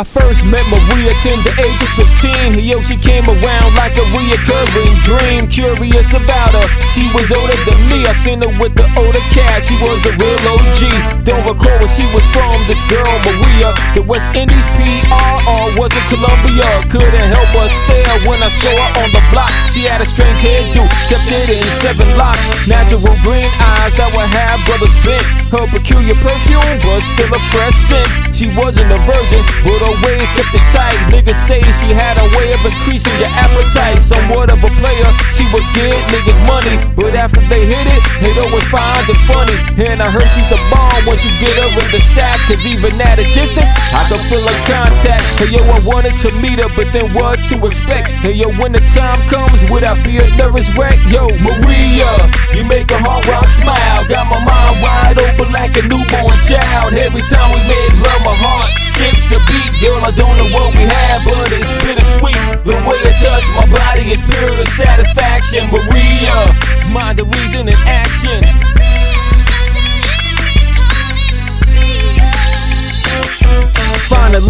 I first met Maria at the age of 15. Yo, she came around like a reoccurring dream. Curious about her, she was older than me. I seen her with the older cat, she was a real OG. Don't recall where she was from, this girl Maria. The West Indies PR or was it Colombia? Couldn't help but stare when I saw her on the block. She had a strange hairdo, kept it in seven locks. Natural green eyes that would have brothers bent. Her peculiar perfume, was still a fresh scent. She wasn't a virgin, but her ways kept it tight. Niggas say she had a way of increasing your appetite. Somewhat of a player, she would get niggas money. But after they hit it, always find it funny. And I heard she's the bomb once you get her in the sack. Cause even at a distance, I can feel her contact. Hey yo, I wanted to meet her, but then what to expect? Hey yo, when the time comes, would I be a nervous wreck? Yo, Maria, you make a heart rock smile. Got my mind wide open like a newborn child. Every time we make love, my heart skips a beat. Girl, I don't know what we have, but it's bittersweet. The way it touch my body is pure satisfaction. Maria, uh, mind the reason in action.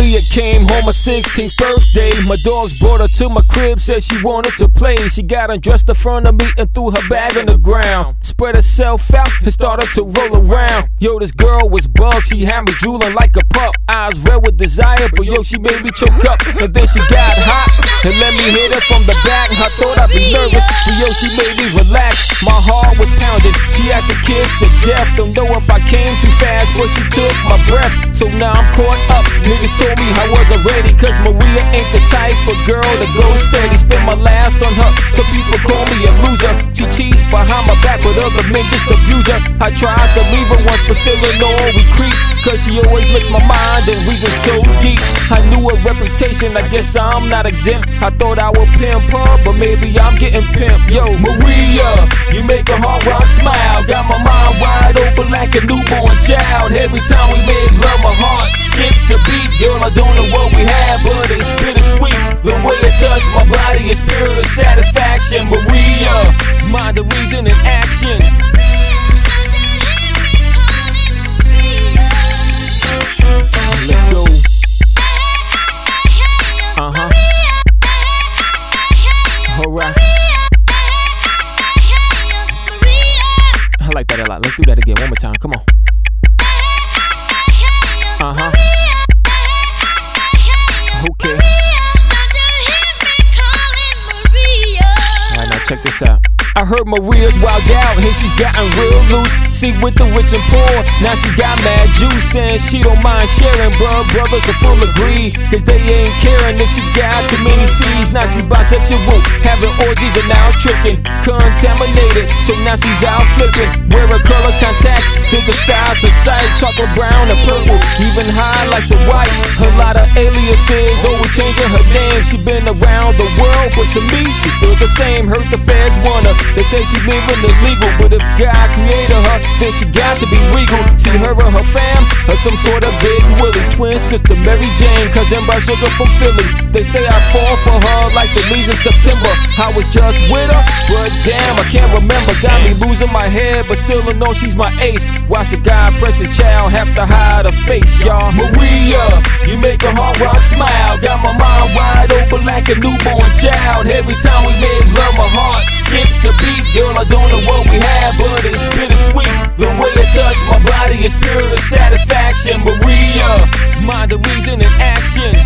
It came home my 16th birthday. My dogs brought her to my crib, said she wanted to play. She got undressed in front of me and threw her bag on the ground. Spread herself out and started to roll around. Yo, this girl was bugged, she had me drooling like a pup. Eyes red with desire, but yo, she made me choke up. And then she got hot and let me hit her from the back. I thought I'd be nervous, but yo, she made me relax. My death. Don't know if I came too fast, but she took my breath. So now I'm caught up. Niggas told me I wasn't ready, cause Maria ain't the type of girl to go steady. Spend my last on her, so people call me a loser. She cheats behind my back, but other men just abuse her. I tried to leave her once, but still in all we creep. Cause she always makes my mind and reason so deep. I knew her reputation, I guess I'm not exempt. I thought I would pimp her, but maybe I'm getting pimped. Yo, Maria, you make a hard rock smile. Got my mind wide open like a newborn child. Every time we make love, my heart skips a beat. Girl, I don't know what we have, but it's bittersweet. The way it touch my body is pure satisfaction. I like that a lot. Let's do that again. One more time. Come on. Uh huh. I heard Maria's wild out and she's gotten real loose. See, with the rich and poor, now she got mad juice and she don't mind sharing. Bro, brothers are full of greed, cause they ain't caring if she got too many seeds. Now she bisexual, having orgies and now tricking. Contaminated, so now she's out flipping. Wearing color contacts the styles of sight. Chocolate brown and purple, even highlights of white. A lot of aliases, always changing her name. She been around the world, but to me, she's still the same. Heard the fans wanna, They say she living illegal, but if God created her, then she got to be regal. See her and her fam, or some sort of big Willie's twin sister, Mary Jane, cousin by sugar from Philly. They say I fall for her like the leaves in September. I was just with her, but damn, I can't remember. Got me losing my head, but still I know she's my ace. Watch a guy press his child, have to hide her face, y'all. Maria, you make a hard rock smile. Got my mind wide open like a newborn child. Every time we make love, my heart skips a beat. Girl, I don't know what we have, but it's bittersweet. The way it touch my body is pure satisfaction. Maria, mind the reason in action.